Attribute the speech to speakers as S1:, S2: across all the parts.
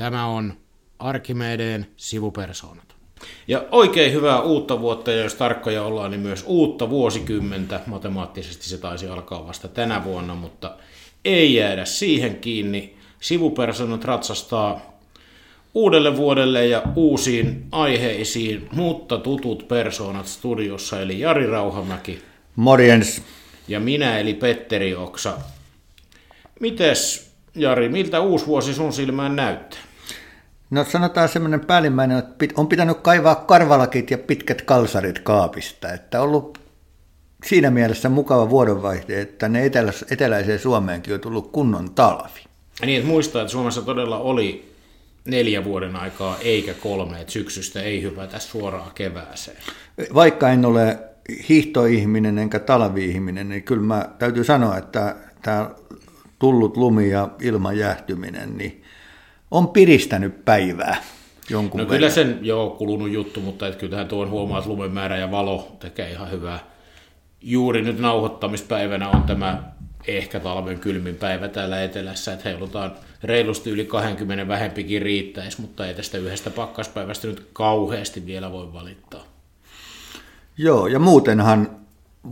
S1: Tämä on Arkimedeen sivupersoonat.
S2: Ja oikein hyvää uutta vuotta, ja jos tarkkoja ollaan, niin myös uutta vuosikymmentä. Matemaattisesti se taisi alkaa vasta tänä vuonna, mutta ei jäädä siihen kiinni. Sivupersonat ratsastaa uudelle vuodelle ja uusiin aiheisiin, mutta tutut persoonat studiossa, eli Jari Rauhamäki.
S3: Morjens.
S2: Ja minä, eli Petteri Oksa. Mites, Jari, miltä uusi vuosi sun silmään näyttää?
S3: No sanotaan semmoinen päällimmäinen, että on pitänyt kaivaa karvalakit ja pitkät kalsarit kaapista, että on ollut siinä mielessä mukava vuodenvaihde, että ne etelä, eteläiseen Suomeenkin on tullut kunnon talvi.
S2: Niin, että muistaa, että Suomessa todella oli neljä vuoden aikaa eikä kolme, että syksystä ei hypätä suoraan kevääseen.
S3: Vaikka en ole hiihtoihminen enkä talviihminen, niin kyllä mä täytyy sanoa, että tämä tullut lumi ja ilman jäähtyminen, niin on piristänyt päivää jonkun
S2: No
S3: verran.
S2: kyllä sen jo kulunut juttu, mutta et kyllähän tuon huomaa, että lumen määrä ja valo tekee ihan hyvää. Juuri nyt nauhoittamispäivänä on tämä ehkä talven kylmin päivä täällä etelässä, että heilutaan reilusti yli 20 vähempikin riittäisi, mutta ei tästä yhdestä pakkaspäivästä nyt kauheasti vielä voi valittaa.
S3: Joo, ja muutenhan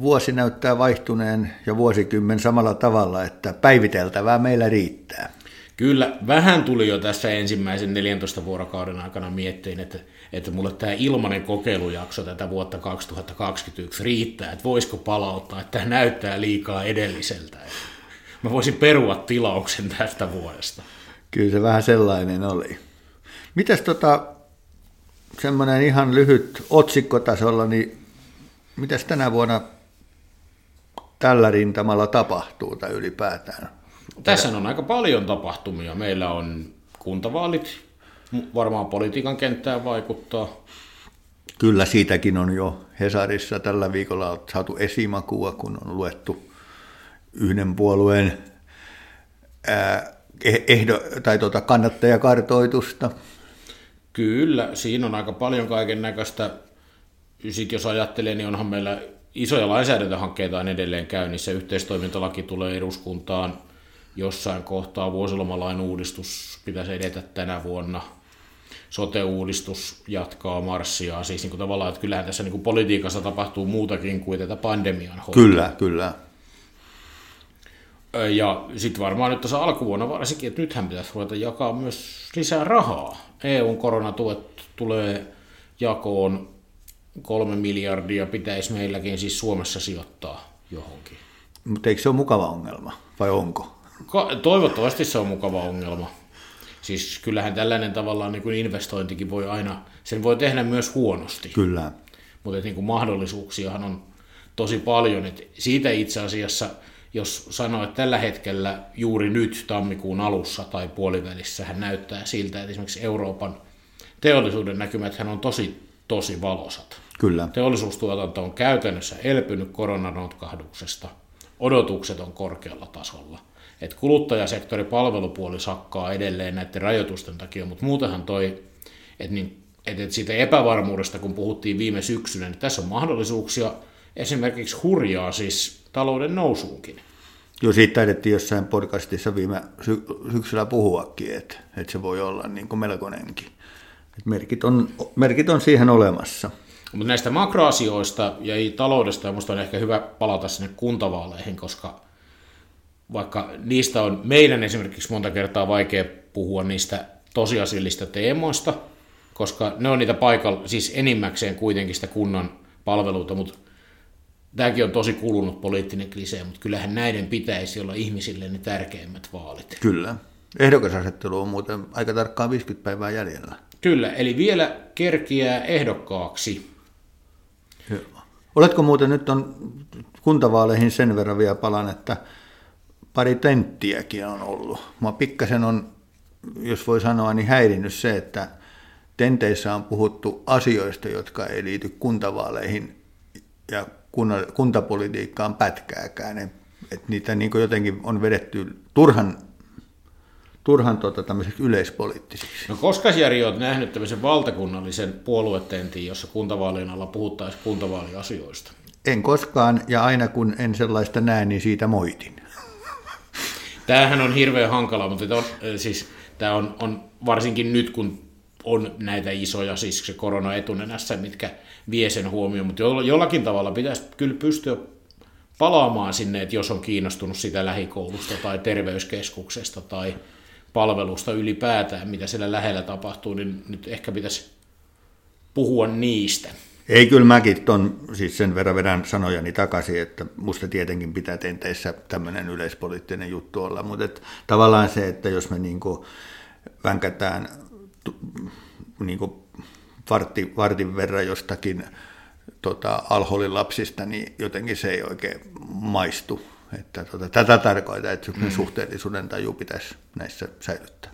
S3: vuosi näyttää vaihtuneen ja vuosikymmen samalla tavalla, että päiviteltävää meillä riittää.
S2: Kyllä, vähän tuli jo tässä ensimmäisen 14 vuorokauden aikana miettiin, että, että mulle tämä ilmainen kokeilujakso tätä vuotta 2021 riittää, että voisiko palauttaa, että tämä näyttää liikaa edelliseltä. Mä voisin perua tilauksen tästä vuodesta.
S3: Kyllä se vähän sellainen oli. Mitäs tota, semmoinen ihan lyhyt otsikkotasolla, niin mitäs tänä vuonna tällä rintamalla tapahtuu tai ylipäätään?
S2: Tässä on aika paljon tapahtumia. Meillä on kuntavaalit, varmaan politiikan kenttään vaikuttaa.
S3: Kyllä siitäkin on jo Hesarissa tällä viikolla saatu esimakua, kun on luettu yhden puolueen ää, ehdo, tai tuota kannattajakartoitusta.
S2: Kyllä, siinä on aika paljon kaiken näköistä. Sitten jos ajattelee, niin onhan meillä isoja lainsäädäntöhankkeita on edelleen käynnissä. Yhteistoimintalaki tulee eduskuntaan jossain kohtaa. Vuosilomalain uudistus pitäisi edetä tänä vuonna. Sote-uudistus jatkaa marssia. Siis niin kuin tavallaan, että kyllähän tässä niin kuin politiikassa tapahtuu muutakin kuin tätä pandemian hoitoa.
S3: Kyllä, kyllä.
S2: Ja sitten varmaan nyt tässä alkuvuonna varsinkin, että nythän pitäisi ruveta jakaa myös lisää rahaa. EUn koronatuet tulee jakoon kolme miljardia, pitäisi meilläkin siis Suomessa sijoittaa johonkin.
S3: Mutta eikö se ole mukava ongelma, vai onko?
S2: Toivottavasti se on mukava ongelma. Siis kyllähän tällainen tavallaan niin kuin investointikin voi aina, sen voi tehdä myös huonosti.
S3: Kyllä.
S2: Mutta niin kuin mahdollisuuksiahan on tosi paljon. Et siitä itse asiassa, jos sanoo, että tällä hetkellä juuri nyt tammikuun alussa tai puolivälissä hän näyttää siltä, että esimerkiksi Euroopan teollisuuden näkymät on tosi, tosi valosat.
S3: Kyllä.
S2: Teollisuustuotanto on käytännössä elpynyt koronanotkahduksesta. Odotukset on korkealla tasolla. Et kuluttajasektori palvelupuoli sakkaa edelleen näiden rajoitusten takia, mutta muutenhan toi, että niin, et, et siitä epävarmuudesta, kun puhuttiin viime syksynä, niin tässä on mahdollisuuksia esimerkiksi hurjaa siis talouden nousuunkin.
S3: Joo, siitä taidettiin jossain podcastissa viime sy- syksyllä puhuakin, että, että se voi olla niin kuin melkoinenkin. Et merkit, on, merkit on siihen olemassa.
S2: Mutta näistä makroasioista ja ei taloudesta, minusta on ehkä hyvä palata sinne kuntavaaleihin, koska vaikka niistä on meidän esimerkiksi monta kertaa vaikea puhua niistä tosiasiallista teemoista, koska ne on niitä paikalla, siis enimmäkseen kuitenkin sitä kunnan palveluita, mutta tämäkin on tosi kulunut poliittinen klisee, mutta kyllähän näiden pitäisi olla ihmisille ne tärkeimmät vaalit.
S3: Kyllä. Ehdokasasettelu on muuten aika tarkkaan 50 päivää jäljellä.
S2: Kyllä, eli vielä kerkiää ehdokkaaksi.
S3: Oletko muuten nyt on kuntavaaleihin sen verran vielä palan, että pari tenttiäkin on ollut. Mä pikkasen on, jos voi sanoa, niin häirinnyt se, että tenteissä on puhuttu asioista, jotka ei liity kuntavaaleihin ja kuntapolitiikkaan pätkääkään. Että niitä niin jotenkin on vedetty turhan, turhan tota, yleispoliittisiksi.
S2: No koska Jari olet nähnyt tämmöisen valtakunnallisen puoluetentin, jossa kuntavaalien alla puhuttaisiin kuntavaaliasioista?
S3: En koskaan, ja aina kun en sellaista näe, niin siitä moitin.
S2: Tämähän on hirveän hankala, mutta on, siis tämä on, on varsinkin nyt, kun on näitä isoja, siis se korona etunenässä, mitkä vie sen huomioon, mutta jollakin tavalla pitäisi kyllä pystyä palaamaan sinne, että jos on kiinnostunut sitä lähikoulusta tai terveyskeskuksesta tai palvelusta ylipäätään, mitä siellä lähellä tapahtuu, niin nyt ehkä pitäisi puhua niistä.
S3: Ei, kyllä mäkin ton, siis sen verran vedän sanojani takaisin, että musta tietenkin pitää tenteissä tämmöinen yleispoliittinen juttu olla, mutta et, tavallaan se, että jos me niinku vänkätään niinku vartti, vartin verran jostakin tota, alholin lapsista, niin jotenkin se ei oikein maistu. Että tota, tätä tarkoittaa, että mm. suhteellisuuden taju pitäisi näissä säilyttää.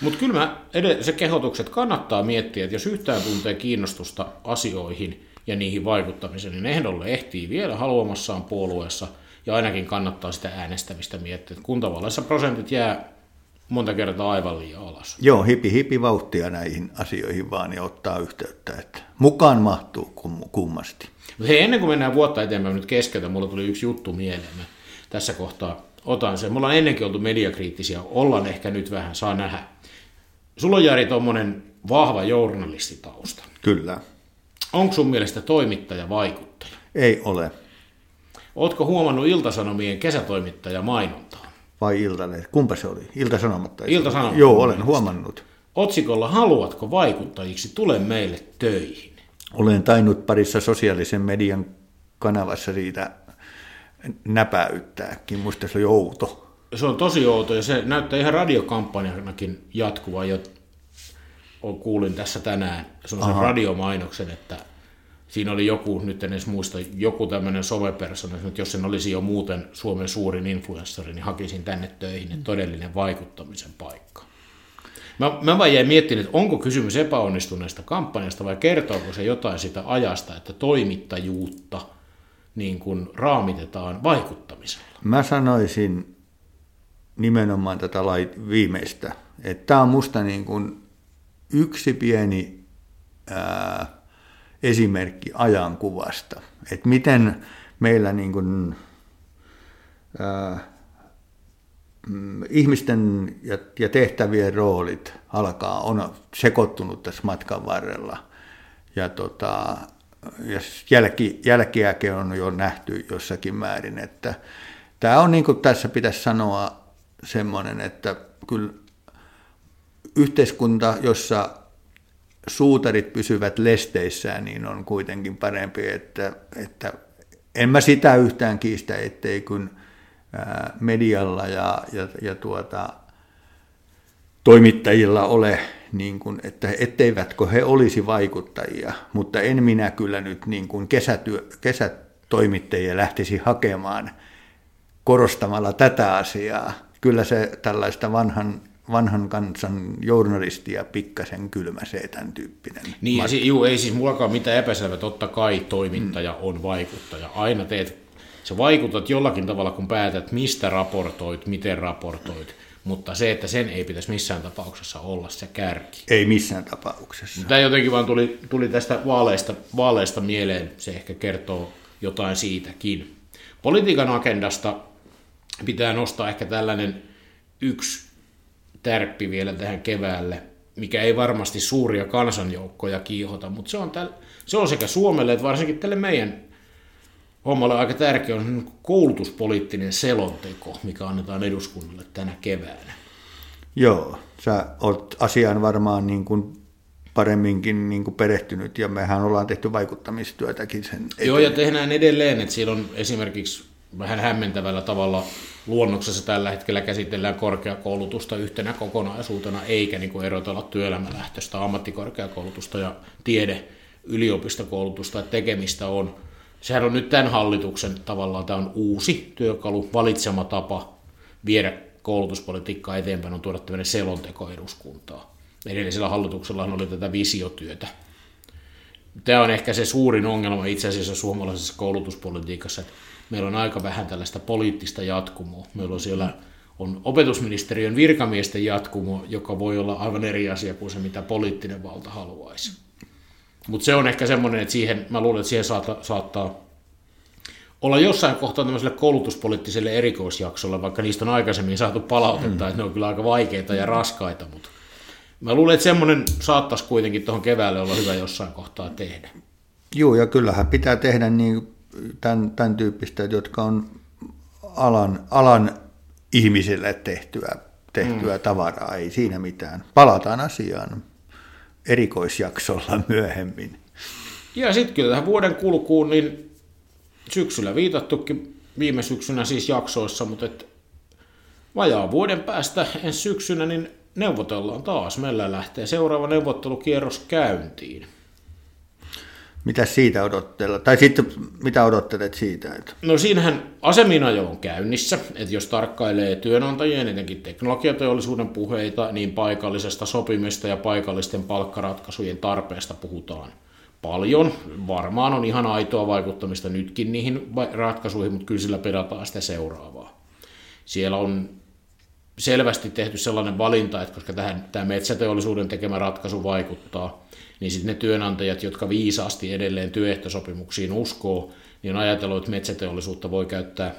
S2: Mutta kyllä mä se kehotukset kannattaa miettiä, että jos yhtään tuntee kiinnostusta asioihin ja niihin vaikuttamiseen, niin ehdolle ehtii vielä haluamassaan puolueessa ja ainakin kannattaa sitä äänestämistä miettiä. Kuntavallaissa prosentit jää monta kertaa aivan liian alas.
S3: Joo, hipi hipi vauhtia näihin asioihin vaan ja ottaa yhteyttä, että mukaan mahtuu kum, kummasti.
S2: Hei, ennen kuin mennään vuotta eteenpäin nyt keskeltä, mulla tuli yksi juttu mieleen. Tässä kohtaa otan sen. Mulla on ennenkin oltu mediakriittisiä, ollaan ehkä nyt vähän, saa nähdä. Sulla on Jari tuommoinen vahva journalistitausta.
S3: Kyllä.
S2: Onko sun mielestä toimittaja vaikuttaja?
S3: Ei ole.
S2: Ootko huomannut Iltasanomien kesätoimittaja mainontaa?
S3: Vai Iltalehti? Kumpa se oli? Iltasanomat?
S2: Iltasanomat.
S3: Joo, olen huomannut.
S2: Otsikolla Haluatko vaikuttajiksi? Tule meille töihin.
S3: Olen tainnut parissa sosiaalisen median kanavassa siitä näpäyttääkin. Muista se oli outo.
S2: Se on tosi outo ja se näyttää ihan radiokampanjanakin jatkuva. Jo kuulin tässä tänään se radiomainoksen, että siinä oli joku, nyt en edes muista, joku tämmöinen somepersona, että jos sen olisi jo muuten Suomen suurin influenssari, niin hakisin tänne töihin, että todellinen vaikuttamisen paikka. Mä, mä vaan jäin miettimään, että onko kysymys epäonnistuneesta kampanjasta vai kertooko se jotain sitä ajasta, että toimittajuutta niin kuin raamitetaan vaikuttamisella?
S3: Mä sanoisin nimenomaan tätä lait viimeistä, tämä on musta niin kuin yksi pieni ää, esimerkki ajankuvasta, että miten meillä niin kuin, ää, mm, ihmisten ja, ja tehtävien roolit alkaa, on sekoittunut tässä matkan varrella. Ja, tota, ja jälki, jälkiäkin on jo nähty jossakin määrin, että tämä on niin kuin tässä pitäisi sanoa semmoinen, että kyllä yhteiskunta, jossa suutarit pysyvät lesteissään, niin on kuitenkin parempi, että, että en mä sitä yhtään kiistä, ettei kun medialla ja, ja, ja tuota, toimittajilla ole, niin kuin, että etteivätkö he olisi vaikuttajia, mutta en minä kyllä nyt niin kuin kesätyö, kesätoimittajia lähtisi hakemaan korostamalla tätä asiaa. Kyllä se tällaista vanhan vanhan kansan journalistia pikkasen kylmäseetän tyyppinen.
S2: Niin, si- juu, ei siis mullakaan mitään epäselvää, totta kai toimittaja mm. on vaikuttaja. Aina teet, sä vaikutat jollakin tavalla, kun päätät, mistä raportoit, miten raportoit, mutta se, että sen ei pitäisi missään tapauksessa olla se kärki.
S3: Ei missään tapauksessa.
S2: Tämä jotenkin vaan tuli, tuli tästä vaaleista, vaaleista mieleen, se ehkä kertoo jotain siitäkin. Politiikan agendasta pitää nostaa ehkä tällainen yksi tärppi vielä tähän keväälle, mikä ei varmasti suuria kansanjoukkoja kiihota, mutta se on, täl, se on sekä Suomelle että varsinkin tälle meidän hommalle aika tärkeä on koulutuspoliittinen selonteko, mikä annetaan eduskunnalle tänä keväänä.
S3: Joo, sä oot asiaan varmaan niin kuin paremminkin niin kuin perehtynyt ja mehän ollaan tehty vaikuttamistyötäkin sen
S2: eteen. Joo ja tehdään edelleen, että siellä on esimerkiksi vähän hämmentävällä tavalla luonnoksessa tällä hetkellä käsitellään korkeakoulutusta yhtenä kokonaisuutena, eikä niin kuin erotella työelämälähtöistä ammattikorkeakoulutusta ja tiede yliopistokoulutusta, että tekemistä on. Sehän on nyt tämän hallituksen tavallaan tämä on uusi työkalu, valitsema tapa viedä koulutuspolitiikkaa eteenpäin on tuoda tämmöinen selonteko eduskuntaa. Edellisellä hallituksella oli tätä visiotyötä. Tämä on ehkä se suurin ongelma itse asiassa suomalaisessa koulutuspolitiikassa, että meillä on aika vähän tällaista poliittista jatkumoa. Meillä on siellä on opetusministeriön virkamiesten jatkumo, joka voi olla aivan eri asia kuin se, mitä poliittinen valta haluaisi. Mutta se on ehkä semmoinen, että siihen, mä luulen, että siihen saattaa, saattaa olla jossain kohtaa tämmöiselle koulutuspoliittiselle erikoisjaksolle, vaikka niistä on aikaisemmin saatu palautetta, mm. että ne on kyllä aika vaikeita ja raskaita, mutta mä luulen, että semmoinen saattaisi kuitenkin tuohon keväälle olla hyvä jossain kohtaa tehdä.
S3: Joo, ja kyllähän pitää tehdä niin tämän, tämän tyyppistä, jotka on alan, alan ihmisille tehtyä, tehtyä mm. tavaraa, ei siinä mitään. Palataan asiaan erikoisjaksolla myöhemmin.
S2: Ja sitten kyllä tähän vuoden kulkuun, niin syksyllä viitattukin viime syksynä siis jaksoissa, mutta et vajaa vuoden päästä ensi syksynä niin neuvotellaan taas. Meillä lähtee seuraava neuvottelukierros käyntiin.
S3: Mitä siitä odotteella? Tai sitten mitä odottelet siitä? Että...
S2: No siinähän aseminajo on käynnissä, että jos tarkkailee työnantajien, etenkin teknologiateollisuuden puheita, niin paikallisesta sopimista ja paikallisten palkkaratkaisujen tarpeesta puhutaan paljon. Varmaan on ihan aitoa vaikuttamista nytkin niihin ratkaisuihin, mutta kyllä sillä pedataan sitä seuraavaa. Siellä on selvästi tehty sellainen valinta, että koska tähän, tämä metsäteollisuuden tekemä ratkaisu vaikuttaa, niin sitten ne työnantajat, jotka viisaasti edelleen työehtosopimuksiin uskoo, niin on ajatellut, että metsäteollisuutta voi käyttää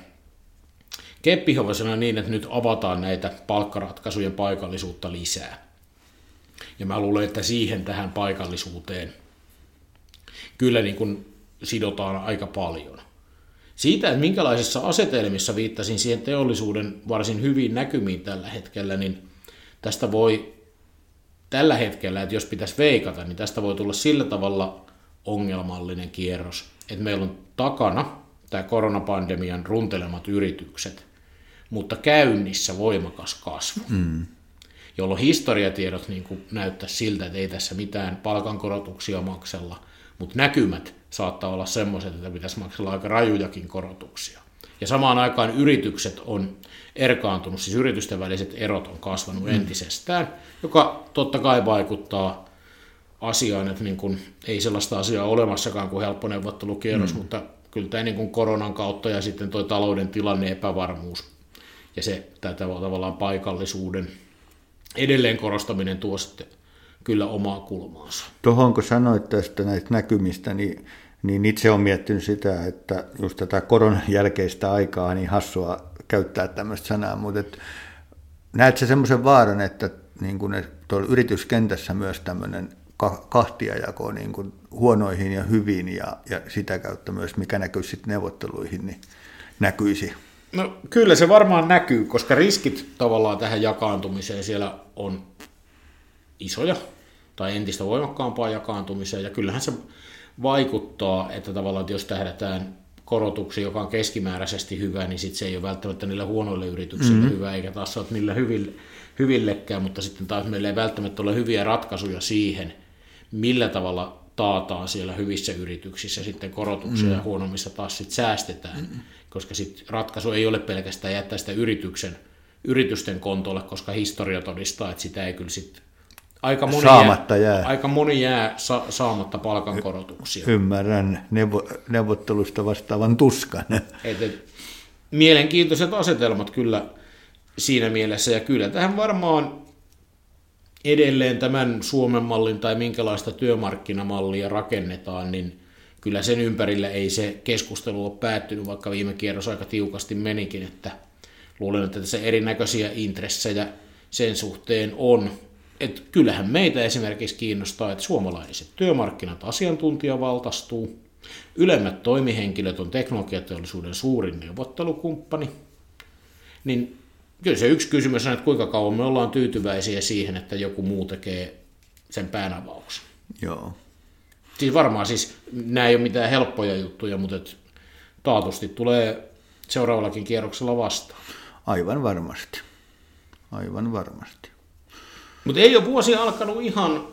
S2: keppihovasena niin, että nyt avataan näitä palkkaratkaisujen paikallisuutta lisää. Ja mä luulen, että siihen tähän paikallisuuteen kyllä niin kuin sidotaan aika paljon. Siitä, että minkälaisissa asetelmissa viittasin siihen teollisuuden varsin hyvin näkymiin tällä hetkellä, niin tästä voi tällä hetkellä, että jos pitäisi veikata, niin tästä voi tulla sillä tavalla ongelmallinen kierros, että meillä on takana tämä koronapandemian runtelemat yritykset, mutta käynnissä voimakas kasvu, mm. jolloin historiatiedot niin kuin näyttää siltä, että ei tässä mitään palkankorotuksia maksella, mutta näkymät saattaa olla semmoiset, että pitäisi maksella aika rajujakin korotuksia. Ja samaan aikaan yritykset on erkaantunut, siis yritysten väliset erot on kasvanut mm. entisestään, joka totta kai vaikuttaa asiaan, että niin kuin, ei sellaista asiaa olemassakaan kuin helppo neuvottelukierros, mm. mutta kyllä tämä niin kuin koronan kautta ja sitten tuo talouden tilanne epävarmuus ja se tämä tavallaan paikallisuuden edelleen korostaminen tuo sitten kyllä omaa kulmaansa.
S3: Tuohon kun sanoit tästä näistä näkymistä, niin, niin itse olen miettinyt sitä, että just tätä koronan jälkeistä aikaa, niin hassua käyttää tämmöistä sanaa, mutta et, näetkö semmoisen vaaran, että niin kun, tuolla yrityskentässä myös tämmöinen kahtiajako niin kuin huonoihin ja hyviin ja, ja sitä kautta myös, mikä näkyisi sitten neuvotteluihin, niin näkyisi?
S2: No kyllä se varmaan näkyy, koska riskit tavallaan tähän jakaantumiseen siellä on isoja tai entistä voimakkaampaa jakaantumiseen ja kyllähän se vaikuttaa, että tavallaan että jos tähdätään korotuksi, joka on keskimääräisesti hyvä, niin sit se ei ole välttämättä niille huonoille yrityksille mm-hmm. hyvä, eikä taas ole niille hyville, hyvillekään, mutta sitten taas meillä ei välttämättä ole hyviä ratkaisuja siihen, millä tavalla taataan siellä hyvissä yrityksissä sitten korotuksia mm-hmm. ja huonommissa taas sitten säästetään, mm-hmm. koska sitten ratkaisu ei ole pelkästään jättää sitä yrityksen, yritysten kontolle, koska historia todistaa, että sitä ei kyllä sitten aika moni saamatta jää, jää. Aika moni jää sa- saamatta palkankorotuksia.
S3: Ymmärrän neuvo- neuvottelusta vastaavan tuskan.
S2: Et, et, mielenkiintoiset asetelmat kyllä siinä mielessä, ja kyllä tähän varmaan edelleen tämän Suomen mallin tai minkälaista työmarkkinamallia rakennetaan, niin kyllä sen ympärillä ei se keskustelu ole päättynyt, vaikka viime kierros aika tiukasti menikin, että luulen, että tässä erinäköisiä intressejä sen suhteen on, että kyllähän meitä esimerkiksi kiinnostaa, että suomalaiset työmarkkinat asiantuntijavaltaistuu, ylemmät toimihenkilöt on teknologiateollisuuden suurin neuvottelukumppani, niin kyllä se yksi kysymys on, että kuinka kauan me ollaan tyytyväisiä siihen, että joku muu tekee sen päänavauksen.
S3: Joo.
S2: Siis varmaan siis nämä ei ole mitään helppoja juttuja, mutta et taatusti tulee seuraavallakin kierroksella vastaan.
S3: Aivan varmasti. Aivan varmasti.
S2: Mutta ei ole vuosi alkanut ihan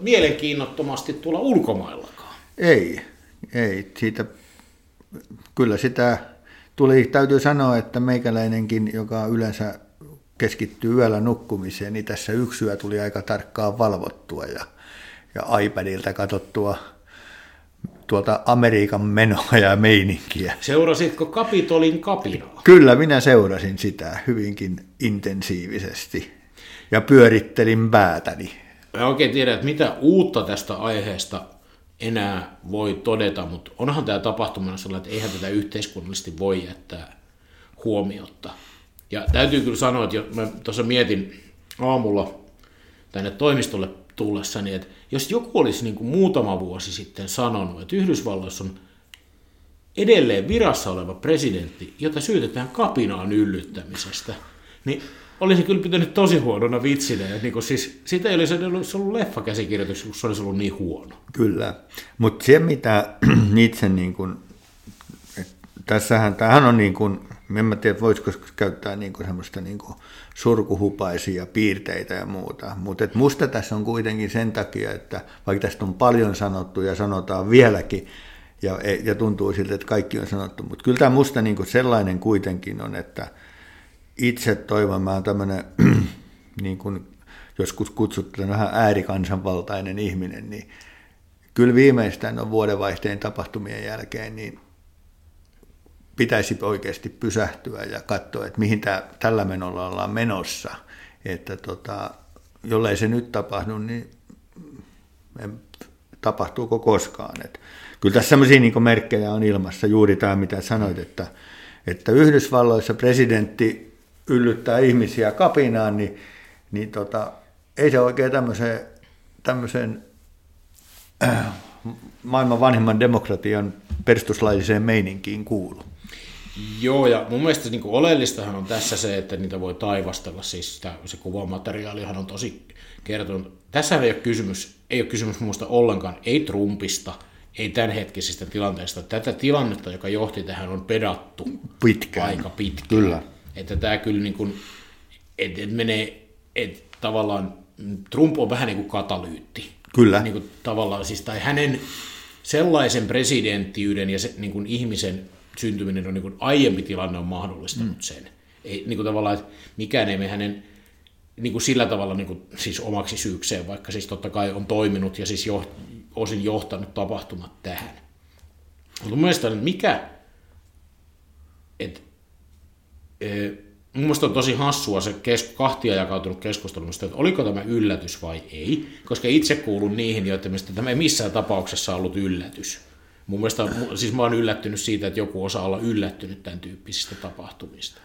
S2: mielenkiinnottomasti tulla ulkomaillakaan.
S3: Ei, ei. Siitä, kyllä sitä tuli, täytyy sanoa, että meikäläinenkin, joka yleensä keskittyy yöllä nukkumiseen, niin tässä yksi yö tuli aika tarkkaan valvottua ja, ja iPadilta katsottua tuolta Amerikan menoa ja meininkiä.
S2: Seurasitko Kapitolin kapinaa?
S3: Kyllä, minä seurasin sitä hyvinkin intensiivisesti ja pyörittelin päätäni.
S2: Mä oikein tiedä, että mitä uutta tästä aiheesta enää voi todeta, mutta onhan tämä tapahtumana sellainen, että eihän tätä yhteiskunnallisesti voi jättää huomiotta. Ja täytyy kyllä sanoa, että mä tuossa mietin aamulla tänne toimistolle tullessani, että jos joku olisi niin kuin muutama vuosi sitten sanonut, että Yhdysvalloissa on edelleen virassa oleva presidentti, jota syytetään kapinaan yllyttämisestä, niin olisi kyllä pitänyt tosi huonona vitsinä. Niin siis, siitä ei olisi ollut, ollut leffakäsikirjoitus, kun se olisi ollut niin huono.
S3: Kyllä, mutta se mitä itse niin kuin, tässähän, tämähän on niin kuin, en mä tiedä voisiko käyttää niin kuin semmoista niin kuin surkuhupaisia piirteitä ja muuta, mutta musta tässä on kuitenkin sen takia, että vaikka tästä on paljon sanottu ja sanotaan vieläkin, ja, ja tuntuu siltä, että kaikki on sanottu, mutta kyllä tämä musta niin kuin sellainen kuitenkin on, että itse toivon, mä tämmöinen, niin kuin joskus kutsuttu vähän äärikansanvaltainen ihminen, niin kyllä viimeistään on vuodenvaihteen tapahtumien jälkeen, niin pitäisi oikeasti pysähtyä ja katsoa, että mihin tämä, tällä menolla ollaan menossa. Että tota, jollei se nyt tapahdu, niin tapahtuuko koskaan. Et kyllä tässä sellaisia niin merkkejä on ilmassa, juuri tämä mitä sanoit, että, että Yhdysvalloissa presidentti yllyttää ihmisiä kapinaan, niin, niin tota, ei se oikein tämmöiseen, tämmöiseen äh, maailman vanhimman demokratian perustuslailliseen meininkiin kuulu.
S2: Joo, ja mun mielestä niin kuin oleellistahan on tässä se, että niitä voi taivastella, siis sitä, se kuvamateriaalihan on tosi kertonut. Tässä ei ole kysymys, ei ole kysymys muusta ollenkaan, ei Trumpista, ei tämänhetkisestä tilanteesta. Tätä tilannetta, joka johti tähän, on pedattu
S3: pitkään.
S2: aika pitkään.
S3: Kyllä.
S2: Että tämä kyllä niin kuin, et, et menee, et tavallaan Trump on vähän niin kuin katalyytti.
S3: Kyllä.
S2: Niin kuin tavallaan siis, tai hänen sellaisen presidenttiyden ja se, niin kuin ihmisen syntyminen on niin kuin aiempi tilanne on mahdollistanut mm. sen. Ei, niin kuin tavallaan, että mikään ei mene hänen niin kuin sillä tavalla niin kuin, siis omaksi syykseen, vaikka siis totta kai on toiminut ja siis jo, osin johtanut tapahtumat tähän. Mutta mielestäni mikä, että mun mielestä on tosi hassua se kes, kahtia jakautunut keskustelu, että oliko tämä yllätys vai ei, koska itse kuulun niihin, joiden mielestä tämä ei missään tapauksessa ollut yllätys. Mun mielestä, siis mä oon yllättynyt siitä, että joku osaa olla yllättynyt tämän tyyppisistä tapahtumista.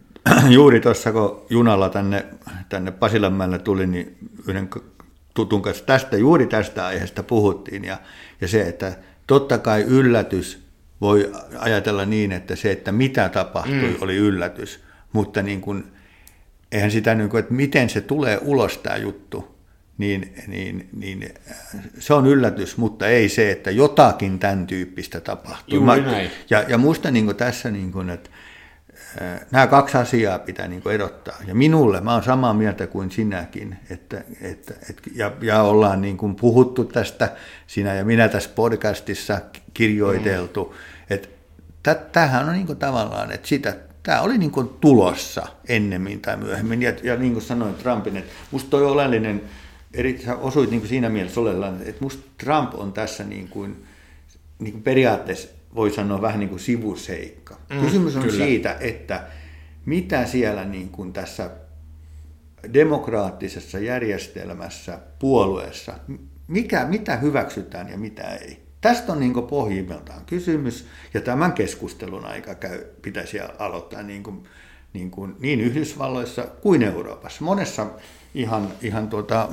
S3: Juuri tuossa, kun junalla tänne, tänne Pasilanmäelle tuli, niin yhden tutun kanssa tästä, juuri tästä aiheesta puhuttiin. Ja, ja se, että totta kai yllätys voi ajatella niin, että se, että mitä tapahtui, mm. oli yllätys. Mutta niin kuin, eihän sitä, niin kuin, että miten se tulee ulos tämä juttu, niin, niin, niin se on yllätys, mutta ei se, että jotakin tämän tyyppistä tapahtuu.
S2: Juuri näin.
S3: Ja, ja musta niin tässä, niin kuin, että nämä kaksi asiaa pitää niin erottaa. Ja minulle, mä olen samaa mieltä kuin sinäkin, että, että, että, ja, ja ollaan niin kuin puhuttu tästä, sinä ja minä tässä podcastissa kirjoiteltu, mm. Tämähän on niin kuin tavallaan, että sitä, tämä oli niin kuin tulossa ennemmin tai myöhemmin. Ja, ja niin kuin sanoin Trumpin, että musta toi oleellinen, eri, sä osuit niin kuin siinä mielessä oleellinen, että musta Trump on tässä niin kuin, niin kuin periaatteessa voi sanoa vähän niin kuin sivuseikka. Mm, Kysymys on kyllä. siitä, että mitä siellä niin kuin tässä demokraattisessa järjestelmässä, puolueessa, mikä, mitä hyväksytään ja mitä ei. Tästä on niin pohjimmiltaan kysymys, ja tämän keskustelun aika käy, pitäisi aloittaa niin, kuin, niin, kuin, niin Yhdysvalloissa kuin Euroopassa. Monessa ihan, ihan tuota,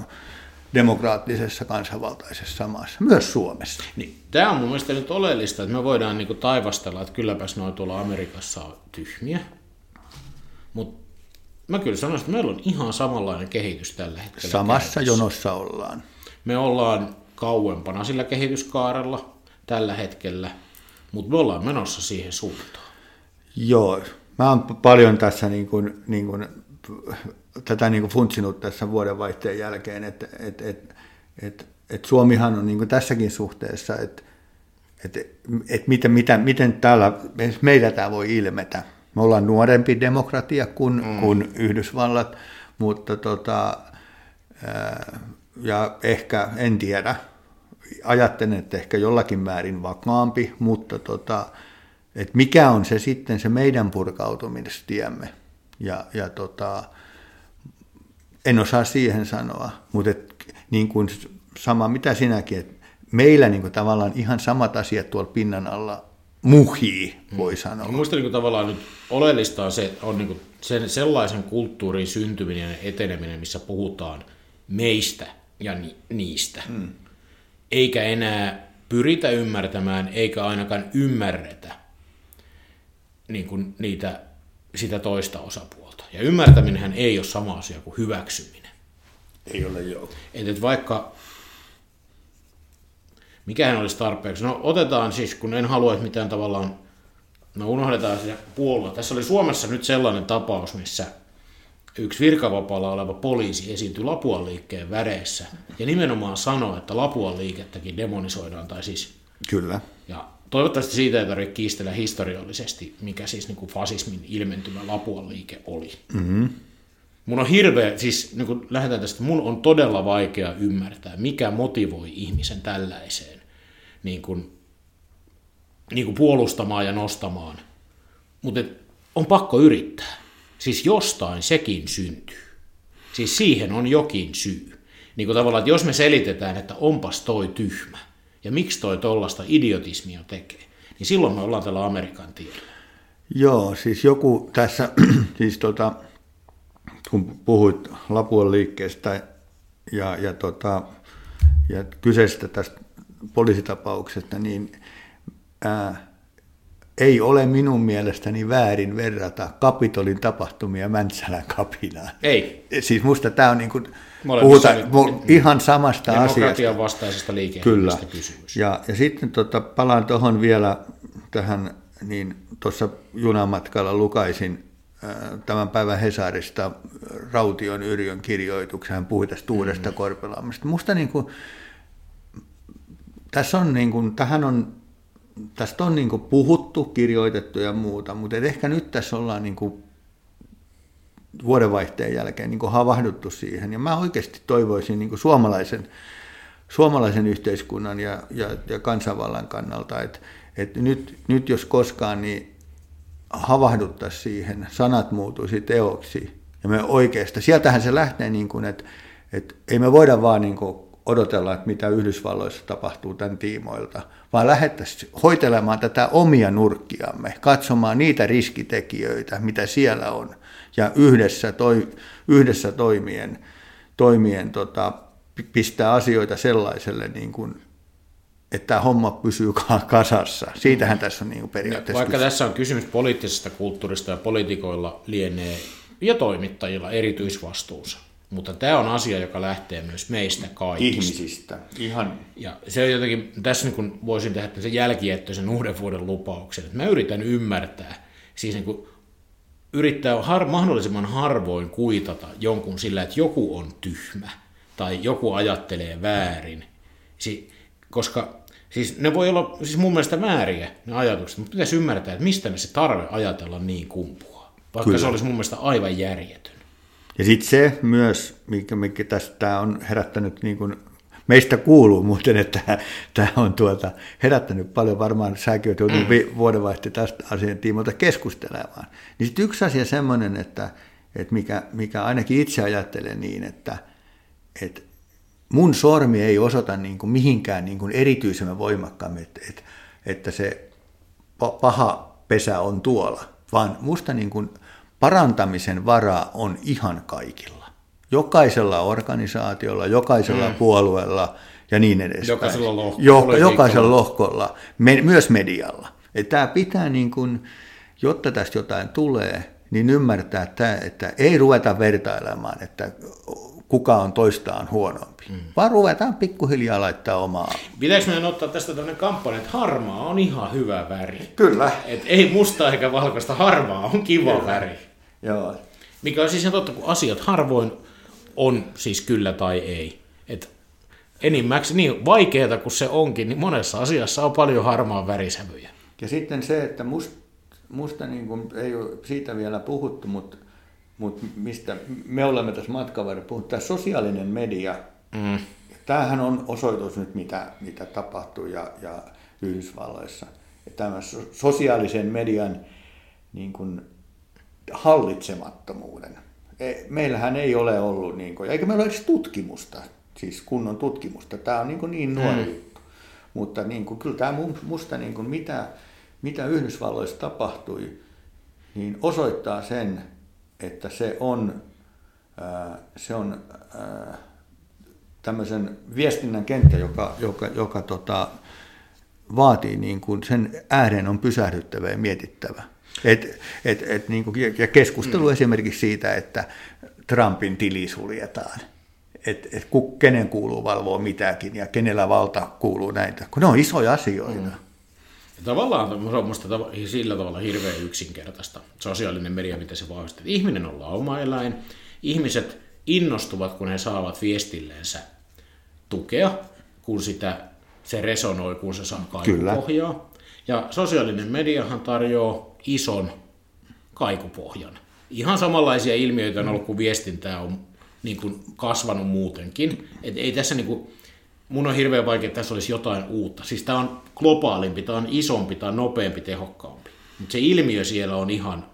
S3: demokraattisessa kansanvaltaisessa maassa, myös Suomessa.
S2: Niin, tämä on mun mielestä nyt oleellista, että me voidaan niin kuin taivastella, että kylläpäs noin tuolla Amerikassa on tyhmiä, mutta mä kyllä sanoisin, että meillä on ihan samanlainen kehitys tällä hetkellä.
S3: Samassa käytössä. jonossa ollaan.
S2: Me ollaan kauempana sillä kehityskaarella tällä hetkellä, mutta me ollaan menossa siihen suuntaan.
S3: Joo, mä oon paljon tässä niin kuin, niin kuin tätä niin kuin funtsinut tässä vuodenvaihteen jälkeen, että et, et, et, et Suomihan on niin kuin tässäkin suhteessa, että et, et miten, mitä, miten täällä, meillä tämä voi ilmetä. Me ollaan nuorempi demokratia kuin, mm. kuin Yhdysvallat, mutta tota, ja ehkä, en tiedä, ajattelen, että ehkä jollakin määrin vakaampi, mutta tota, että mikä on se sitten se meidän purkautumistiemme. Ja, ja tota, en osaa siihen sanoa, mutta et, niin kuin sama mitä sinäkin, että meillä niin kuin tavallaan ihan samat asiat tuolla pinnan alla muhii, voi sanoa.
S2: Minusta niin tavallaan nyt oleellista on se, on niin sen, sellaisen kulttuurin syntyminen ja eteneminen, missä puhutaan meistä ja ni, niistä. Mm. Eikä enää pyritä ymmärtämään, eikä ainakaan ymmärretä niin kuin niitä, sitä toista osapuolta. Ja ymmärtäminenhän ei ole sama asia kuin hyväksyminen.
S3: Ei ole joo.
S2: Et, et vaikka, mikähän olisi tarpeeksi, no otetaan siis, kun en halua, että mitään tavallaan, no unohdetaan se puolue. Tässä oli Suomessa nyt sellainen tapaus, missä yksi virkavapaalla oleva poliisi esiintyi Lapuan liikkeen väreissä ja nimenomaan sanoi, että Lapuan liikettäkin demonisoidaan, tai siis...
S3: Kyllä.
S2: Ja toivottavasti siitä ei tarvitse kiistellä historiallisesti, mikä siis niin kuin fasismin ilmentymä Lapuan liike oli. Mm-hmm. Mun on hirveä, siis niin kuin lähdetään tästä, mun on todella vaikea ymmärtää, mikä motivoi ihmisen tällaiseen niin kuin, niin kuin puolustamaan ja nostamaan. Mutta on pakko yrittää. Siis jostain sekin syntyy. Siis siihen on jokin syy. Niin kuin tavallaan, että jos me selitetään, että onpas toi tyhmä, ja miksi toi tollasta idiotismia tekee, niin silloin me ollaan tällä Amerikan tiellä.
S3: Joo, siis joku tässä, siis tota, kun puhuit Lapuan liikkeestä ja, ja, tota, ja kyseisestä tästä poliisitapauksesta, niin ää, ei ole minun mielestäni väärin verrata Kapitolin tapahtumia Mäntsälän kapinaan.
S2: Ei.
S3: Siis musta tämä on niin kuin, puhuta, ihan samasta asiasta.
S2: Demokratian vastaisesta Kyllä. kysymys.
S3: Ja, ja sitten tota, palaan tuohon vielä tähän, niin tuossa junamatkalla lukaisin tämän päivän Hesarista Raution Yrjön kirjoituksen, hän puhui tästä uudesta mm. Korpelammesta. Musta niin kuin, tässä on niin kuin, tähän on tästä on niin puhuttu, kirjoitettu ja muuta, mutta ehkä nyt tässä ollaan niin vuodenvaihteen jälkeen niin havahduttu siihen. Ja mä oikeasti toivoisin niin suomalaisen, suomalaisen yhteiskunnan ja, ja, ja kansanvallan kannalta, että, että nyt, nyt jos koskaan, niin havahduttaisiin siihen, sanat muuttuisi teoksi. Ja me oikeasta, sieltähän se lähtee, niin kuin, että, että ei me voida vaan niin kuin odotella, että mitä Yhdysvalloissa tapahtuu tämän tiimoilta, vaan lähettäisiin hoitelemaan tätä omia nurkkiamme, katsomaan niitä riskitekijöitä, mitä siellä on, ja yhdessä, toi, yhdessä toimien, toimien tota, pistää asioita sellaiselle, niin kuin, että tämä homma pysyy kasassa. Siitähän tässä on niin kuin periaatteessa
S2: Vaikka kysymys. tässä on kysymys poliittisesta kulttuurista ja poliitikoilla lienee ja toimittajilla erityisvastuunsa mutta tämä on asia, joka lähtee myös meistä kaikista.
S3: Ihmisistä, ihan.
S2: Ja se on jotenkin, tässä niin kun voisin tehdä sen jälkijättöisen uuden vuoden lupauksen, että mä yritän ymmärtää, siis niin kuin yrittää har, mahdollisimman harvoin kuitata jonkun sillä, että joku on tyhmä tai joku ajattelee väärin, si, koska siis ne voi olla siis mun mielestä vääriä ne ajatukset, mutta pitäisi ymmärtää, että mistä me se tarve ajatella niin kumpuaa, vaikka Kyllä. se olisi mun mielestä aivan järjetön.
S3: Ja sitten se myös, mikä, mikä tästä on herättänyt, niin kuin, meistä kuuluu muuten, että tämä on tuota, herättänyt paljon, varmaan säkin olet joutunut vuodenvaihteen tästä asian tiimoilta keskustelemaan. Niin sitten yksi asia semmoinen, että, että mikä, mikä ainakin itse ajattelen niin, että, että mun sormi ei osoita niin kuin mihinkään niin kuin erityisemmän voimakkaammin, että, että, että se paha pesä on tuolla, vaan musta niin kuin parantamisen varaa on ihan kaikilla. Jokaisella organisaatiolla, jokaisella mm. puolueella ja niin edespäin.
S2: Jokaisella lohkolla.
S3: Jo, jokaisella lohkolla, me, myös medialla. Että tämä pitää, niin kuin, jotta tästä jotain tulee, niin ymmärtää, että, että ei ruveta vertailemaan, että kuka on toistaan huonompi, mm. vaan ruvetaan pikkuhiljaa laittaa omaa.
S2: Pitäisikö meidän ottaa tästä tämmöinen kampanja, että harmaa on ihan hyvä väri?
S3: Kyllä.
S2: Et ei musta eikä valkoista, harmaa on kiva Kyllä. väri.
S3: Joo.
S2: Mikä on siis ihan totta, kun asiat harvoin on siis kyllä tai ei. Et enimmäkseen niin vaikeaa kuin se onkin, niin monessa asiassa on paljon harmaan värisävyjä.
S3: Ja sitten se, että must, musta niin kuin, ei ole siitä vielä puhuttu, mutta, mutta mistä me olemme tässä matkan varrella puhuttu, tämä sosiaalinen media, mm. tämähän on osoitus nyt, mitä, mitä tapahtuu ja, ja Yhdysvalloissa. Tämä sosiaalisen median niin kuin, hallitsemattomuuden. E, meillähän ei ole ollut, niin kuin, eikä meillä ole edes tutkimusta, siis kunnon tutkimusta. Tämä on niin, kuin niin nuori mm. juttu. mutta niin kuin, kyllä tämä musta niin kuin, mitä, mitä Yhdysvalloissa tapahtui, niin osoittaa sen, että se on, se on tämmöisen viestinnän kenttä, joka, joka, joka tota, vaatii niin kuin sen ääreen on pysähdyttävä ja mietittävä. Et, et, et niin kuin, ja keskustelu mm. esimerkiksi siitä, että Trumpin tili suljetaan. Että et, kenen kuuluu valvoa mitäkin ja kenellä valta kuuluu näitä, kun ne on isoja asioita. Mm.
S2: Ja tavallaan se on minusta sillä tavalla hirveän yksinkertaista sosiaalinen media, miten se vahvistaa. Ihminen on laumaeläin, ihmiset innostuvat, kun he saavat viestilleensä tukea, kun sitä, se resonoi, kun se saa kaikupohjaa. Ja sosiaalinen mediahan tarjoaa ison kaikupohjan. Ihan samanlaisia ilmiöitä on ollut, kun viestintää on niin kuin kasvanut muutenkin. Et ei tässä niin kuin, mun on hirveän vaikea, että tässä olisi jotain uutta. Siis tämä on globaalimpi, tämä on isompi, tämä on nopeampi, tehokkaampi. Mutta se ilmiö siellä on ihan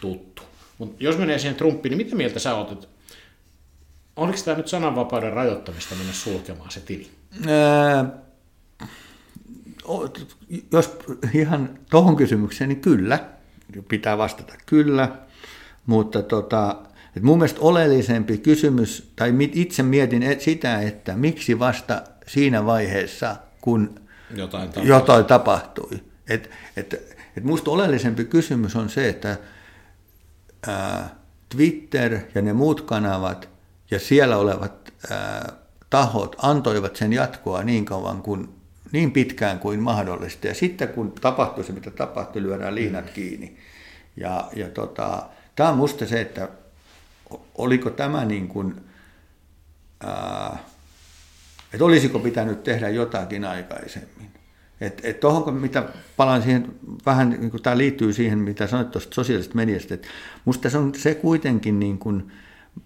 S2: tuttu. Mutta jos menee siihen Trumpiin, niin mitä mieltä sä oot, oliko tämä nyt sananvapauden rajoittamista mennä sulkemaan se tili?
S3: Jos ihan tuohon kysymykseen, niin kyllä, pitää vastata kyllä, mutta tota, et mun mielestä oleellisempi kysymys, tai itse mietin sitä, että miksi vasta siinä vaiheessa, kun jotain tapahtui. Jotain tapahtui. Et, et, et musta oleellisempi kysymys on se, että ää, Twitter ja ne muut kanavat ja siellä olevat ää, tahot antoivat sen jatkoa niin kauan kuin niin pitkään kuin mahdollista. Ja sitten kun tapahtui se, mitä tapahtui, lyödään liinat mm. kiinni. Ja, ja tota, tämä on musta se, että oliko tämä niin kuin, ää, että olisiko pitänyt tehdä jotakin aikaisemmin. Että et tohonko, mitä palaan siihen, vähän niin kuin tämä liittyy siihen, mitä sanoit tuosta sosiaalisesta mediasta, että musta se on se kuitenkin niin kuin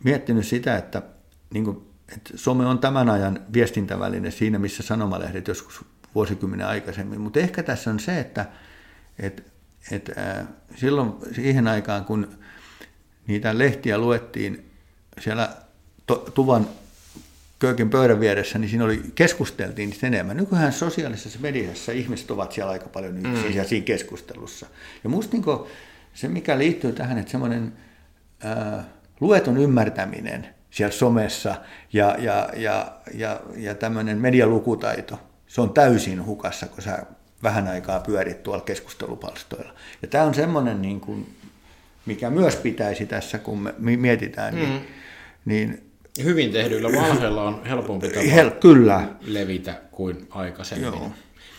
S3: miettinyt sitä, että, niin kuin, että some on tämän ajan viestintäväline siinä, missä sanomalehdet joskus vuosikymmenen aikaisemmin, mutta ehkä tässä on se, että, että, että silloin siihen aikaan, kun niitä lehtiä luettiin siellä tuvan köökin pöydän vieressä, niin siinä oli, keskusteltiin niistä enemmän. Nykyään sosiaalisessa mediassa ihmiset ovat siellä aika paljon yksin mm. siinä keskustelussa. Ja musta niin se, mikä liittyy tähän, että semmoinen ää, lueton ymmärtäminen siellä somessa ja, ja, ja, ja, ja tämmöinen medialukutaito, se on täysin hukassa, kun sä vähän aikaa pyörit tuolla keskustelupalstoilla. Ja tämä on semmoinen, niin kuin, mikä myös pitäisi tässä, kun me mietitään, niin, mm. niin
S2: Hyvin tehdyillä valheilla on helpompi tapa
S3: Hel- kyllä.
S2: levitä kuin aikaisemmin. Joo.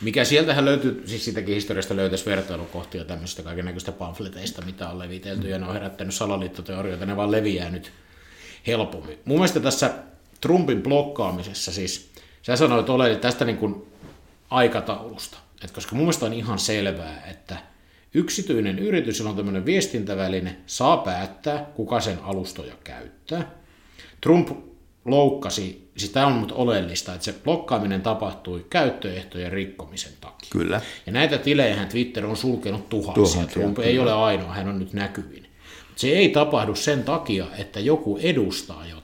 S2: Mikä sieltähän löytyy, siis siitäkin historiasta löytäisi vertailukohtia tämmöisistä kaikenlaisista pamfleteista, mitä on levitelty, ja ne on herättänyt salaliittoteorioita, ne vaan leviää nyt helpommin. Mun mielestä tässä Trumpin blokkaamisessa, siis sä sanoit ole tästä niin kuin aikataulusta, että koska mun mielestä on ihan selvää, että yksityinen yritys, on tämmöinen viestintäväline, saa päättää, kuka sen alustoja käyttää, Trump loukkasi, siis tämä on mutta oleellista, että se blokkaaminen tapahtui käyttöehtojen rikkomisen takia.
S3: Kyllä.
S2: Ja näitä tilejä Twitter on sulkenut tuhansia. tuhansia Trump kyllä. ei ole ainoa, hän on nyt näkyvin. Se ei tapahdu sen takia, että joku edustaa jotain.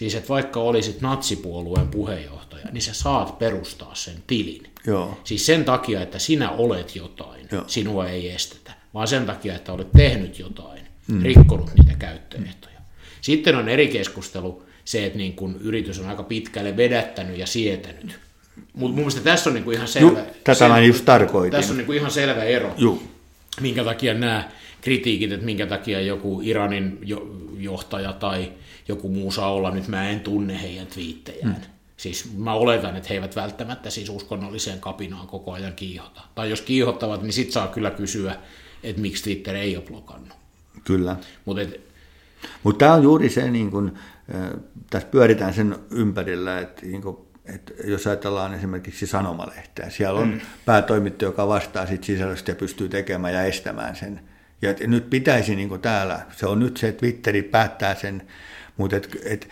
S2: Siis että vaikka olisit natsipuolueen puheenjohtaja, niin sä saat perustaa sen tilin.
S3: Joo.
S2: Siis sen takia, että sinä olet jotain, Joo. sinua ei estetä, vaan sen takia, että olet tehnyt jotain, mm. rikkonut niitä käyttöehtoja. Sitten on eri keskustelu se, että niin kun yritys on aika pitkälle vedättänyt ja sietänyt. Mutta mun mielestä tässä on niin kuin ihan selvä, Juh,
S3: tätä selvä, mä just tarkoitin.
S2: Tässä on niin kuin ihan selvä ero, Juh. minkä takia nämä kritiikit, että minkä takia joku Iranin johtaja tai joku muu saa olla, nyt mä en tunne heidän twiittejään. Hmm. Siis mä oletan, että he eivät välttämättä siis uskonnolliseen kapinaan koko ajan kiihota. Tai jos kiihottavat, niin sit saa kyllä kysyä, että miksi Twitter ei ole blokannut.
S3: Kyllä.
S2: Mutta
S3: mutta tämä on juuri se, niin kun, tässä pyöritään sen ympärillä, että, niin kun, että jos ajatellaan esimerkiksi sanomalehteä, siellä on mm. päätoimittaja, joka vastaa sit sisällöstä ja pystyy tekemään ja estämään sen. Ja et, nyt pitäisi niin täällä, se on nyt se, että Twitteri päättää sen, mutta et, et,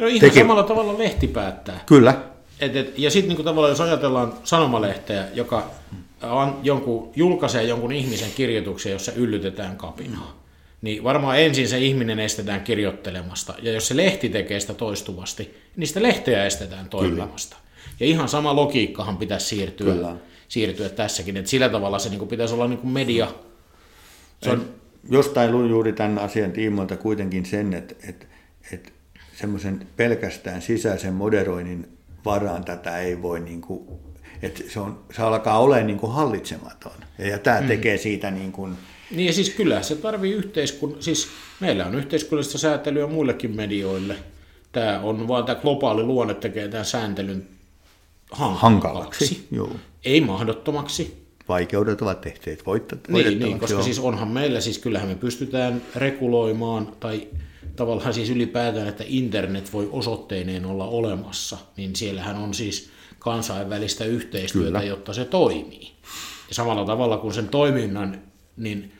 S2: no ihan teki... samalla tavalla lehti päättää.
S3: Kyllä.
S2: Et, et, ja sitten niin tavallaan, jos ajatellaan sanomalehteä, joka on jonkun, julkaisee jonkun ihmisen kirjoituksen, jossa yllytetään kapinaa, niin varmaan ensin se ihminen estetään kirjoittelemasta, ja jos se lehti tekee sitä toistuvasti, niin sitä lehteä estetään toimimasta. Ja ihan sama logiikkahan pitäisi siirtyä,
S3: Kyllä.
S2: siirtyä tässäkin, että sillä tavalla se niin kuin pitäisi olla niin kuin media. Se on,
S3: Jostain luin juuri tämän asian tiimoilta kuitenkin sen, että, että, että semmoisen pelkästään sisäisen moderoinnin varaan tätä ei voi, niin kuin, että se, on, se alkaa olemaan niin kuin hallitsematon. Ja tämä
S2: Mm.
S3: tekee siitä niin kuin,
S2: Niin ja siis kyllä se tarvii yhteiskun... Siis meillä on yhteiskunnallista säätelyä muillekin medioille. Tämä on vaan tämä globaali luonne tekee tämän sääntelyn hankalaksi.
S3: hankalaksi. Joo.
S2: Ei mahdottomaksi.
S3: Vaikeudet ovat tehneet voittat,
S2: Niin, niin, koska
S3: joo.
S2: siis onhan meillä, siis kyllähän me pystytään reguloimaan tai tavallaan siis ylipäätään, että internet voi osoitteineen olla olemassa, niin siellähän on siis kansainvälistä yhteistyötä,
S3: Kyllä.
S2: jotta se toimii. Ja samalla tavalla kuin sen toiminnan niin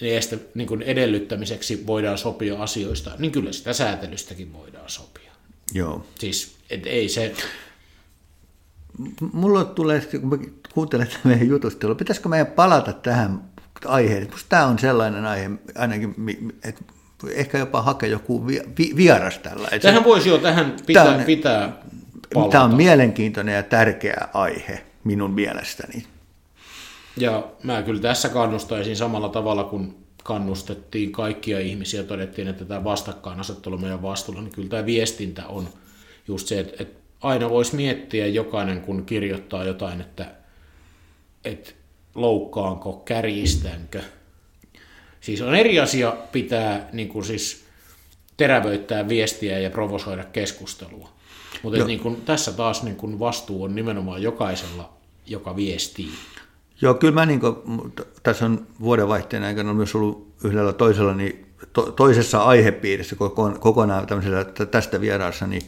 S2: estä, niin kuin edellyttämiseksi voidaan sopia asioista, niin kyllä sitä säätelystäkin voidaan sopia.
S3: Joo.
S2: Siis et ei se,
S3: Mulla tulee, kun mä kuuntelen tätä meidän jutustelua, pitäisikö meidän palata tähän aiheeseen? Minusta tämä on sellainen aihe, ainakin, että ehkä jopa hakea joku vi- vi- vieras tällä. Että
S2: tähän voisi jo tähän pitää,
S3: Tämä on-
S2: pitää palata.
S3: Tämä on mielenkiintoinen ja tärkeä aihe minun mielestäni.
S2: Ja mä kyllä tässä kannustaisin samalla tavalla, kun kannustettiin kaikkia ihmisiä, todettiin, että tämä vastakkainasettelu meidän vastuulla, niin kyllä tämä viestintä on just se, että, että aina voisi miettiä jokainen, kun kirjoittaa jotain, että, että loukkaanko, kärjistänkö. Siis on eri asia pitää niin kuin siis terävöittää viestiä ja provosoida keskustelua. Mutta niin kuin, tässä taas niin kuin vastuu on nimenomaan jokaisella, joka viestii.
S3: Joo, kyllä mä niin kuin, tässä on vuodenvaihteen aikana myös ollut yhdellä toisella, niin to, toisessa aihepiirissä koko- kokonaan tämmöisellä, tästä vieraassa, niin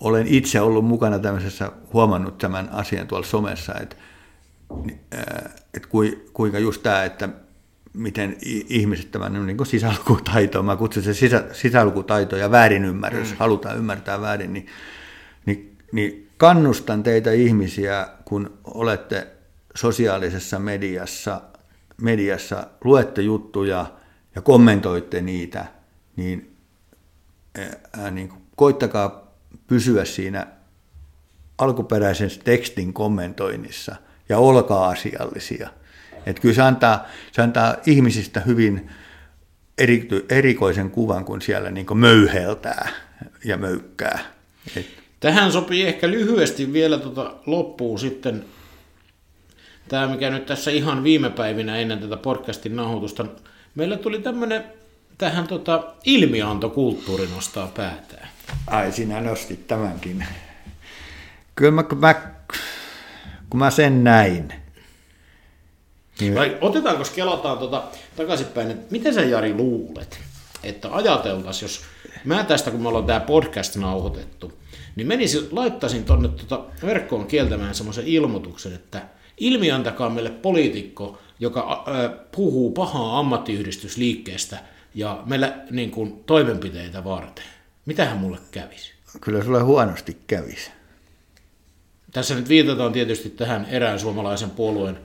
S3: olen itse ollut mukana tämmöisessä, huomannut tämän asian tuolla somessa, että, ää, että kui- kuinka just tämä, että miten ihmiset tämän niin kuin sisälukutaito, mä kutsun se sisä, sisälukutaito ja väärinymmärrys, mm. halutaan ymmärtää väärin, niin, niin, niin kannustan teitä ihmisiä, kun olette sosiaalisessa mediassa, mediassa luette juttuja ja kommentoitte niitä, niin, ää, niin kuin, koittakaa pysyä siinä alkuperäisen tekstin kommentoinnissa ja olkaa asiallisia. Että kyllä se antaa, se antaa ihmisistä hyvin erity, erikoisen kuvan, kun siellä niin möyheltää ja möykkää. Et,
S2: Tähän sopii ehkä lyhyesti vielä tota loppuun sitten tämä, mikä nyt tässä ihan viime päivinä ennen tätä podcastin nauhoitusta, meillä tuli tämmöinen tähän tota, ilmiantokulttuuri nostaa päätään.
S3: Ai, sinä nostit tämänkin. Kyllä mä, kun mä, kun mä sen näin, niin
S2: Vai otetaanko, kelataan tota takaisinpäin, että miten sä Jari luulet, että ajateltaisiin, jos mä tästä, kun me ollaan tämä podcast nauhoitettu, niin menisin, laittaisin tuonne tota verkkoon kieltämään semmoisen ilmoituksen, että ilmiantakaa meille poliitikko, joka äh, puhuu pahaa ammattiyhdistysliikkeestä ja meillä niin kuin, toimenpiteitä varten. Mitähän mulle kävisi?
S3: kyllä sulle huonosti kävisi.
S2: Tässä nyt viitataan tietysti tähän erään suomalaisen puolueen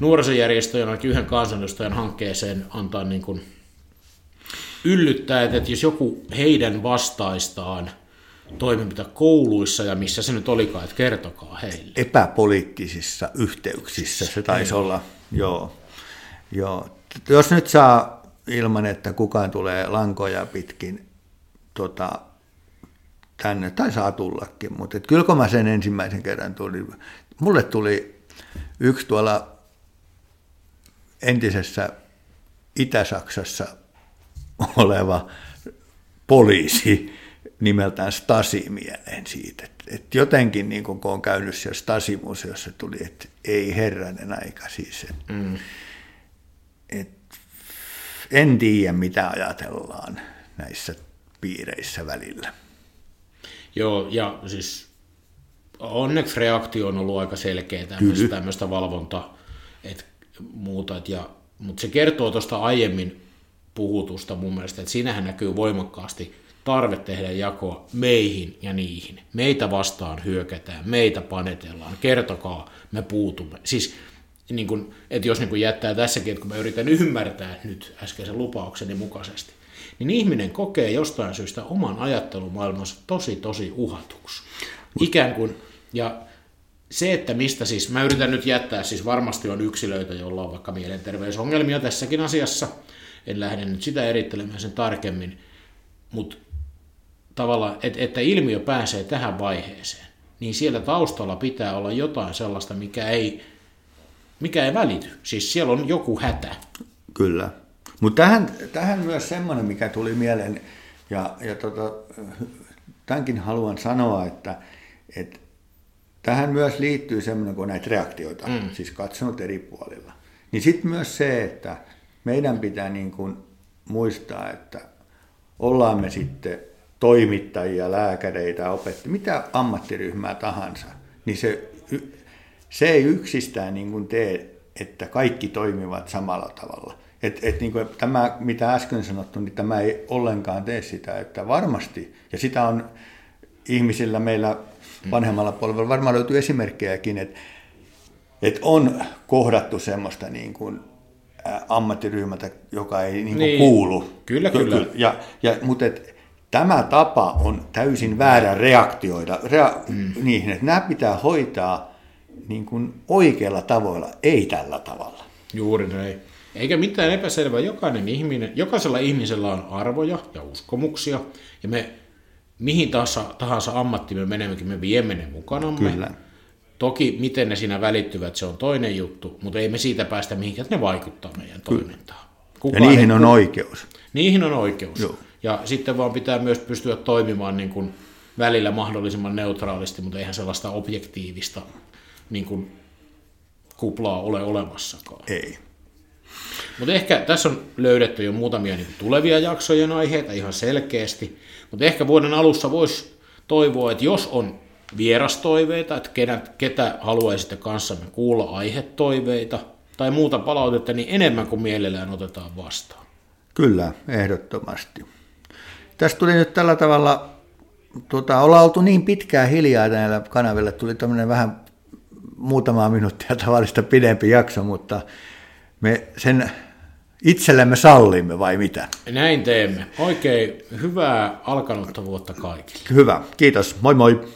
S2: nuorisojärjestöjen ainakin yhden kansanedustajan hankkeeseen antaa niin kuin yllyttää, että jos joku heidän vastaistaan toimenpite kouluissa ja missä se nyt olikaan, että kertokaa heille.
S3: epäpoliittisissa yhteyksissä se taisi olla, joo. joo. Jos nyt saa ilman, että kukaan tulee lankoja pitkin tota, tänne, tai saa tullakin, mutta et kyllä kun mä sen ensimmäisen kerran tuli, mulle tuli yksi tuolla entisessä Itä-Saksassa oleva poliisi nimeltään Stasi mieleen siitä. Et, et jotenkin niin kun on käynyt siellä Stasi-museossa tuli, että ei herranen aika siis. Et, mm. et, en tiedä mitä ajatellaan näissä piireissä välillä.
S2: Joo, ja siis onneksi reaktio on ollut aika selkeä tämmöistä, tämmöistä valvontaa, et muuta, et ja, mutta se kertoo tuosta aiemmin puhutusta mun mielestä, että siinähän näkyy voimakkaasti tarve tehdä jakoa meihin ja niihin. Meitä vastaan hyökätään, meitä panetellaan, kertokaa, me puutumme. Siis niin kun, että jos niin kun jättää tässäkin, että kun mä yritän ymmärtää nyt äskeisen lupaukseni mukaisesti, niin ihminen kokee jostain syystä oman ajattelumaailmansa tosi tosi uhatuksi. Ikään kuin, ja se, että mistä siis, mä yritän nyt jättää, siis varmasti on yksilöitä, joilla on vaikka mielenterveysongelmia tässäkin asiassa, en lähde nyt sitä erittelemään sen tarkemmin, mutta tavallaan, että, että ilmiö pääsee tähän vaiheeseen, niin siellä taustalla pitää olla jotain sellaista, mikä ei, mikä ei välity. Siis siellä on joku hätä.
S3: Kyllä. Mutta tähän, tähän myös semmoinen, mikä tuli mieleen, ja, ja tota, tämänkin haluan sanoa, että, että tähän myös liittyy semmoinen, kun näitä reaktioita, mm. siis katsonut eri puolilla. Niin sitten myös se, että meidän pitää niin kuin muistaa, että ollaan me sitten toimittajia, lääkäreitä, opettajia, mitä ammattiryhmää tahansa, niin se, se ei yksistään niin kuin tee, että kaikki toimivat samalla tavalla. Et, et niin kuin tämä, mitä äsken sanottu, niin tämä ei ollenkaan tee sitä, että varmasti, ja sitä on ihmisillä meillä vanhemmalla polvella, varmaan löytyy esimerkkejäkin, että, että on kohdattu semmoista niin kuin ammattiryhmätä, joka ei niin kuin niin. kuulu.
S2: Kyllä, kyllä.
S3: Ja, ja, mutta et, tämä tapa on täysin väärä reaktioida rea, mm. niihin, että nämä pitää hoitaa niin kuin oikealla tavoilla, ei tällä tavalla.
S2: Juuri näin. Eikä mitään epäselvää. Jokainen ihminen, jokaisella ihmisellä on arvoja ja uskomuksia, ja me mihin tahansa, tahansa ammattiin me menemmekin, me viemme ne mukanamme. Kyllä. Toki miten ne siinä välittyvät, se on toinen juttu, mutta ei me siitä päästä mihinkään, että ne vaikuttaa meidän toimintaan.
S3: Kukaan ja niihin ei, on oikeus.
S2: Niihin on oikeus. Joo. Ja sitten vaan pitää myös pystyä toimimaan niin kuin välillä mahdollisimman neutraalisti, mutta eihän sellaista objektiivista niin kuin kuplaa ole olemassakaan.
S3: Ei.
S2: Mutta ehkä tässä on löydetty jo muutamia niin tulevia jaksojen aiheita ihan selkeästi, mutta ehkä vuoden alussa voisi toivoa, että jos on vierastoiveita, että ketä, ketä haluaisitte kanssamme kuulla aihetoiveita tai muuta palautetta, niin enemmän kuin mielellään otetaan vastaan.
S3: Kyllä, ehdottomasti. Tästä tuli nyt tällä tavalla, tuota, ollaan oltu niin pitkään hiljaa näillä kanavilla, tuli tämmöinen vähän muutamaa minuuttia tavallista pidempi jakso, mutta me sen itsellemme sallimme vai mitä?
S2: Näin teemme. Oikein hyvää alkanutta vuotta kaikille.
S3: Hyvä, kiitos. Moi moi.